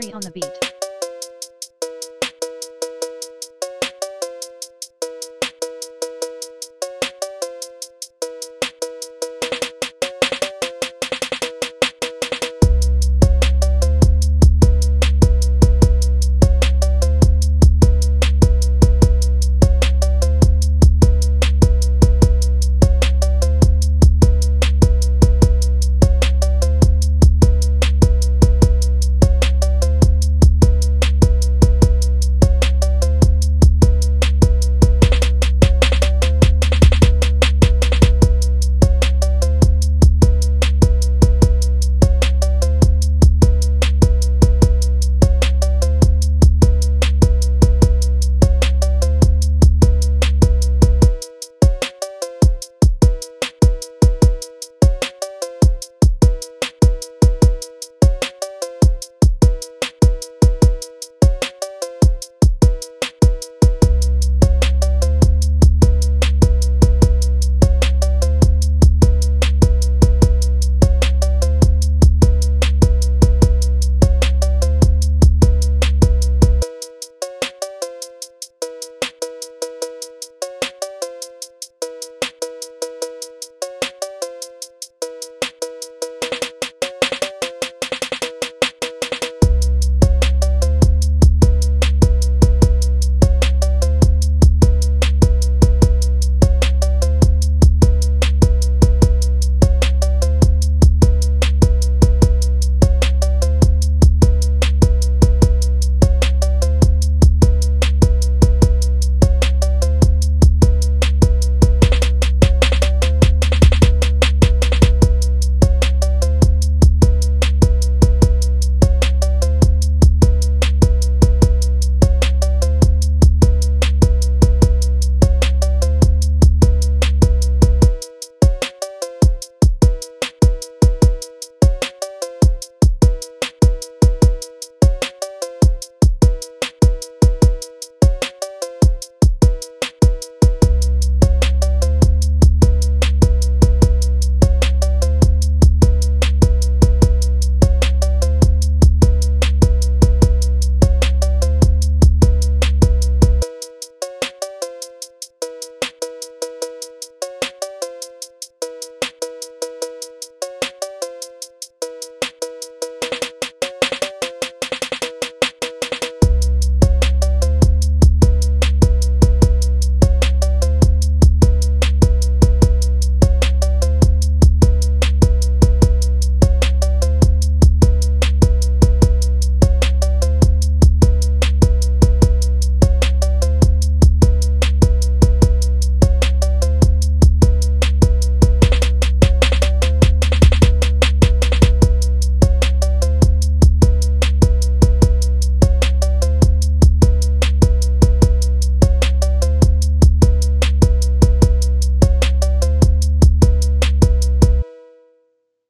Story on the beat.